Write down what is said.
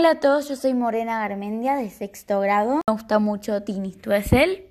Hola a todos, yo soy Morena Garmendia de sexto grado. Me gusta mucho Tini ¿tú es él?